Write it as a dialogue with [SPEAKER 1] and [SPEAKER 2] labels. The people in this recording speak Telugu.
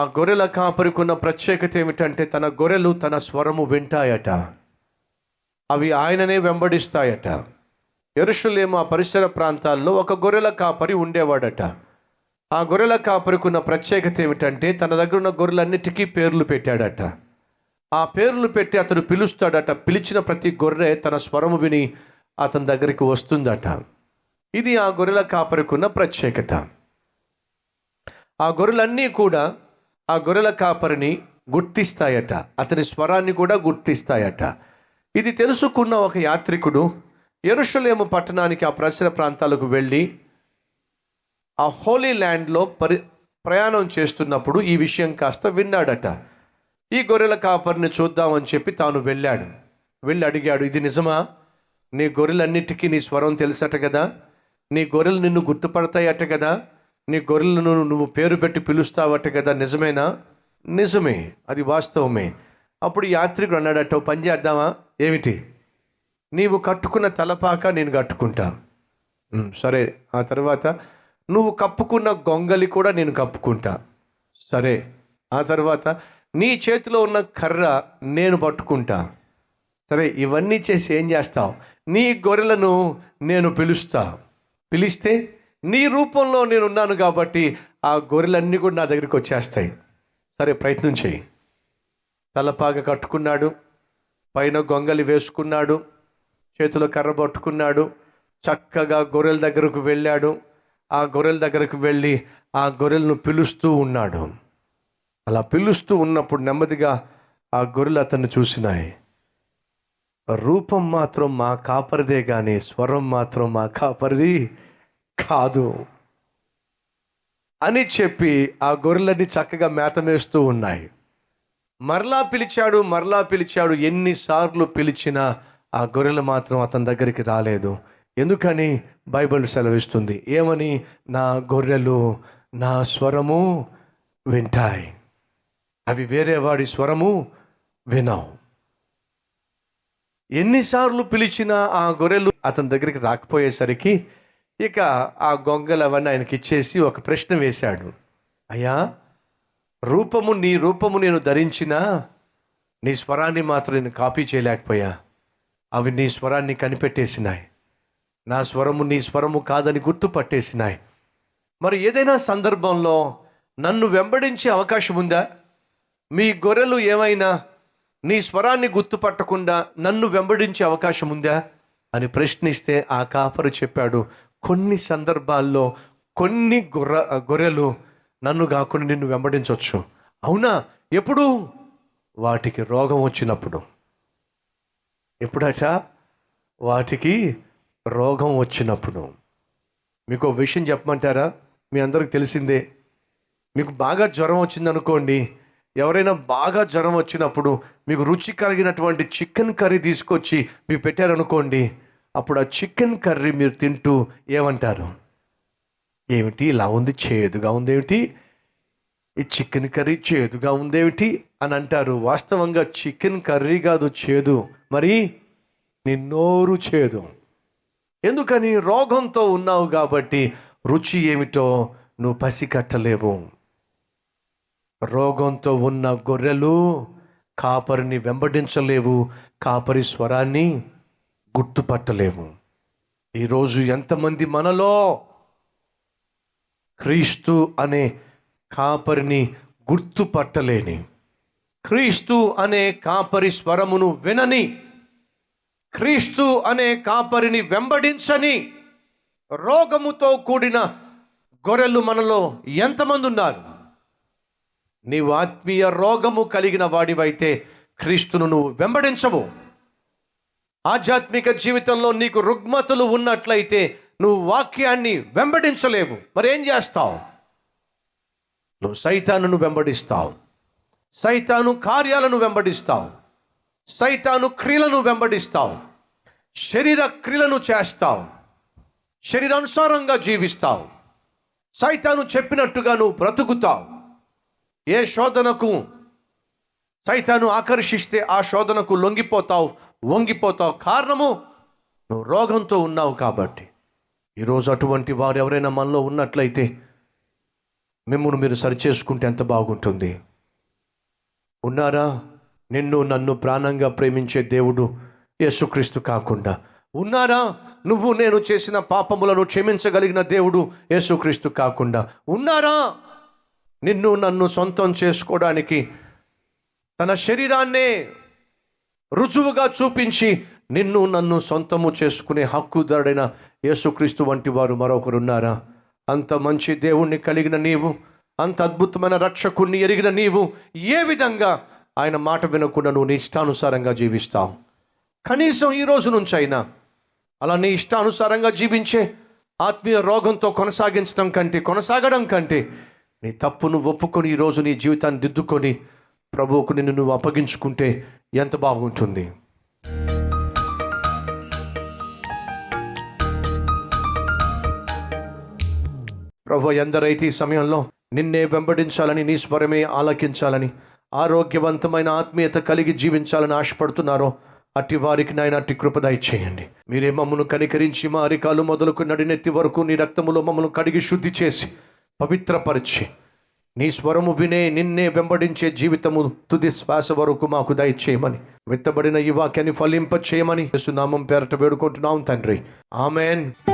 [SPEAKER 1] ఆ గొర్రెల కాపరికున్న ప్రత్యేకత ఏమిటంటే తన గొర్రెలు తన స్వరము వింటాయట. అవి ఆయననే వెంబడిస్తాయట. ఎరుషులేము ఆ పరిసర ప్రాంతాల్లో ఒక గొర్రెల కాపరి ఉండేవాడట. ఆ గొర్రెల కాపరికున్న ప్రత్యేకత ఏమిటంటే తన దగ్గర ఉన్న గొర్రెలన్నిటికీ పేర్లు పెట్టాడట. ఆ పేర్లు పెట్టి అతడు పిలుస్తాడట. పిలిచిన ప్రతి గొర్రె తన స్వరము విని అతని దగ్గరికి వస్తుందట. ఇది ఆ గొర్రెల కాపరికున్న ప్రత్యేకత. ఆ గొర్రెలన్నీ కూడా ఆ గొర్రెల కాపరిని గుర్తిస్తాయట. అతని స్వరాన్ని కూడా గుర్తిస్తాయట. ఇది తెలుసుకున్న ఒక యాత్రికుడు ఎరుషలేము పట్టణానికి ఆ ప్రచర ప్రాంతాలకు వెళ్ళి ఆ హోలీ ల్యాండ్లో పరి ప్రయాణం చేస్తున్నప్పుడు ఈ విషయం కాస్త విన్నాడట. ఈ గొర్రెల కాపరిని చూద్దామని చెప్పి తాను వెళ్ళాడు. వెళ్ళి అడిగాడు ఇది నిజమా? నీ గొర్రెలన్నిటికీ నీ స్వరం తెలుసట కదా? నీ గొర్రెలు నిన్ను గుర్తుపడతాయట కదా? నీ గొర్రెలను నువ్వు పేరు పెట్టి పిలుస్తావట కదా నిజమేనా? నిజమే అది వాస్తవమే. అప్పుడు యాత్రికుడు అన్నాడట పని చేద్దామా? ఏమిటి? నీవు కట్టుకున్న తలపాక నేను కట్టుకుంటా. సరే ఆ తర్వాత నువ్వు కప్పుకున్న గొంగలి కూడా నేను కప్పుకుంటా. సరే ఆ తర్వాత నీ చేతిలో ఉన్న కర్ర నేను పట్టుకుంటా. సరే ఇవన్నీ చేసి ఏం చేస్తావు? నీ గొర్రెలను నేను పిలుస్తా. పిలిస్తే నీ రూపంలో నేను ఉన్నాను కాబట్టి ఆ గొర్రెలన్నీ కూడా నా దగ్గరికి వచ్చేస్తాయి. సరే ప్రయత్నం చేయి. తలపాగ కట్టుకున్నాడు పైన గొంగలి వేసుకున్నాడు చేతిలో కర్ర పట్టుకున్నాడు చక్కగా గొర్రెల దగ్గరకు వెళ్ళాడు. ఆ గొర్రెల దగ్గరకు వెళ్ళి ఆ గొర్రెలను పిలుస్తూ ఉన్నాడు. అలా పిలుస్తూ ఉన్నప్పుడు నెమ్మదిగా ఆ గొర్రెలు అతన్ని చూసినాయి. రూపం మాత్రం మా కాపరిదే కానీ స్వరం మాత్రం మా కాపరిది. కాదు అని చెప్పి ఆ గొర్రెలన్నీ చక్కగా మేతమేస్తూ ఉన్నాయి. మరలా పిలిచాడు మరలా పిలిచాడు ఎన్నిసార్లు పిలిచినా ఆ గొర్రెలు మాత్రం అతని దగ్గరికి రాలేదు. ఎందుకని? బైబిల్ సెలవిస్తుంది. ఏమని? నా గొర్రెలు నా స్వరము వింటాయి. అవి వేరే వాడి స్వరము వినవు. ఎన్నిసార్లు పిలిచినా ఆ గొర్రెలు అతని దగ్గరికి రాకపోయేసరికి ఇక ఆ గొంగలు అవన్నీ ఆయనకి ఇచ్చేసి ఒక ప్రశ్న వేశాడు. అయ్యా రూపము నీ రూపము నేను ధరించినా నీ స్వరాన్ని మాత్రం నేను కాపీ చేయలేకపోయా. అవి నీ స్వరాన్ని కనిపెట్టేసినాయి. నా స్వరము నీ స్వరము కాదని గుర్తుపట్టేసినాయి మరి ఏదైనా సందర్భంలో నన్ను వెంబడించే అవకాశం ఉందా? మీ గొర్రెలు ఏమైనా నీ స్వరాన్ని గుర్తుపట్టకుండా నన్ను వెంబడించే అవకాశం ఉందా? అని ప్రశ్నిస్తే ఆ కాపరు చెప్పాడు కొన్ని సందర్భాల్లో కొన్ని గొర్ర గొర్రెలు నన్ను కాకుండా నిన్ను వెంబడించవచ్చు అవునా? ఎప్పుడు? వాటికి రోగం వచ్చినప్పుడు. ఎప్పుడట వాటికి రోగం వచ్చినప్పుడు. మీకు ఒక విషయం చెప్పమంటారా? మీ అందరికి తెలిసిందే. మీకు బాగా జ్వరం వచ్చిందనుకోండి. ఎవరైనా బాగా జ్వరం వచ్చినప్పుడు మీకు రుచి కలిగినటువంటి చికెన్ కర్రీ తీసుకొచ్చి మీకు పెట్టారనుకోండి అప్పుడు ఆ చికెన్ కర్రీ మీరు తింటూ ఏమంటారు? ఏమిటి? ఇలా ఉంది చేదుగా ఉందేమిటి ఈ చికెన్ కర్రీ చేదుగా ఉందేమిటి అని అంటారు. వాస్తవంగా చికెన్ కర్రీ కాదు చేదు. మరి నీ నోరు చేదు. ఎందుకని? రోగంతో ఉన్నావు కాబట్టి రుచి ఏమిటో నువ్వు పసికట్టలేవు. రోగంతో ఉన్న గొర్రెలు కాపరిని వెంబడించలేవు. కాపరి స్వరాన్ని గుర్తుపట్టలేము. ఈరోజు ఎంతమంది మనలో క్రీస్తు అనే కాపరిని గుర్తుపట్టలేని క్రీస్తు అనే కాపరి స్వరమును వినని క్రీస్తు అనే కాపరిని వెంబడించని రోగముతో కూడిన గొర్రెలు మనలో ఎంతమంది ఉన్నారు? నీవు ఆత్మీయ రోగము కలిగిన వాడివైతే క్రీస్తును నువ్వు వెంబడించవు. ఆధ్యాత్మిక జీవితంలో నీకు రుగ్మతులు ఉన్నట్లయితే నువ్వు వాక్యాన్ని వెంబడించలేవు. మరి ఏం చేస్తావు? నువ్వు సైతానును వెంబడిస్తావు. సైతాను కార్యాలను వెంబడిస్తావు. సైతాను క్రియలను వెంబడిస్తావు. శరీర క్రియలను చేస్తావు. శరీరానుసారంగా జీవిస్తావు. సైతాను చెప్పినట్టుగా నువ్వు బ్రతుకుతావు. ఏ శోధనకు? సైతాను ఆకర్షిస్తే ఆ శోధనకు లొంగిపోతావు. వంగిపోతావు. కారణము నువ్వు రోగంతో ఉన్నావు కాబట్టి. ఈరోజు అటువంటి వారు ఎవరైనా మనలో ఉన్నట్లయితే మిమ్మల్ని మీరు సరిచేసుకుంటే ఎంత బాగుంటుంది. ఉన్నారా? నిన్ను నన్ను ప్రాణంగా ప్రేమించే దేవుడు యేసుక్రీస్తు కాకుండా. ఉన్నారా? నువ్వు నేను చేసిన పాపములను క్షమించగలిగిన దేవుడు యేసుక్రీస్తు కాకుండా. ఉన్నారా? నిన్ను నన్ను సొంతం చేసుకోవడానికి తన శరీరాన్నే రుజువుగా చూపించి నిన్ను నన్ను సొంతము చేసుకునే హక్కుదారుడైన యేసుక్రీస్తు వంటి వారు మరొకరున్నారా? అంత మంచి దేవుణ్ణి కలిగిన నీవు అంత అద్భుతమైన రక్షకుణ్ణి ఎరిగిన నీవు ఏ విధంగా ఆయన మాట వినకుండా నువ్వు నీ ఇష్టానుసారంగా జీవిస్తావు? కనీసం ఈ రోజు నుంచి అయినా అలా నీ ఇష్టానుసారంగా జీవించే ఆత్మీయ రోగంతో కొనసాగించడం కంటే కొనసాగడం కంటే నీ తప్పును ఒప్పుకొని ఈరోజు నీ జీవితాన్ని దిద్దుకొని ప్రభువుకు నిన్ను నువ్వు అప్పగించుకుంటే ఎంత బాగుంటుంది. ప్రభు ఎందరైతే ఈ సమయంలో నిన్నే వెంబడించాలని నీ స్వరమే ఆలకించాలని ఆరోగ్యవంతమైన ఆత్మీయత కలిగి జీవించాలని ఆశపడుతున్నారో అట్టి వారికి నాయన అట్టి కృప మీరే మమ్మను కనికరించి మా అరికాలు మొదలుకు నడినెత్తి వరకు నీ రక్తములో మమ్మల్ని కడిగి శుద్ధి చేసి పవిత్రపరిచి నీ స్వరము వినే నిన్నే వెంబడించే జీవితము తుది శ్వాస వరకు మాకు దయచేయమని విత్తబడిన ఈ వాక్యాన్ని ఫలింప చేయమని యేసునామం పేరట వేడుకుంటున్నాం తండ్రి. ఆమెన్.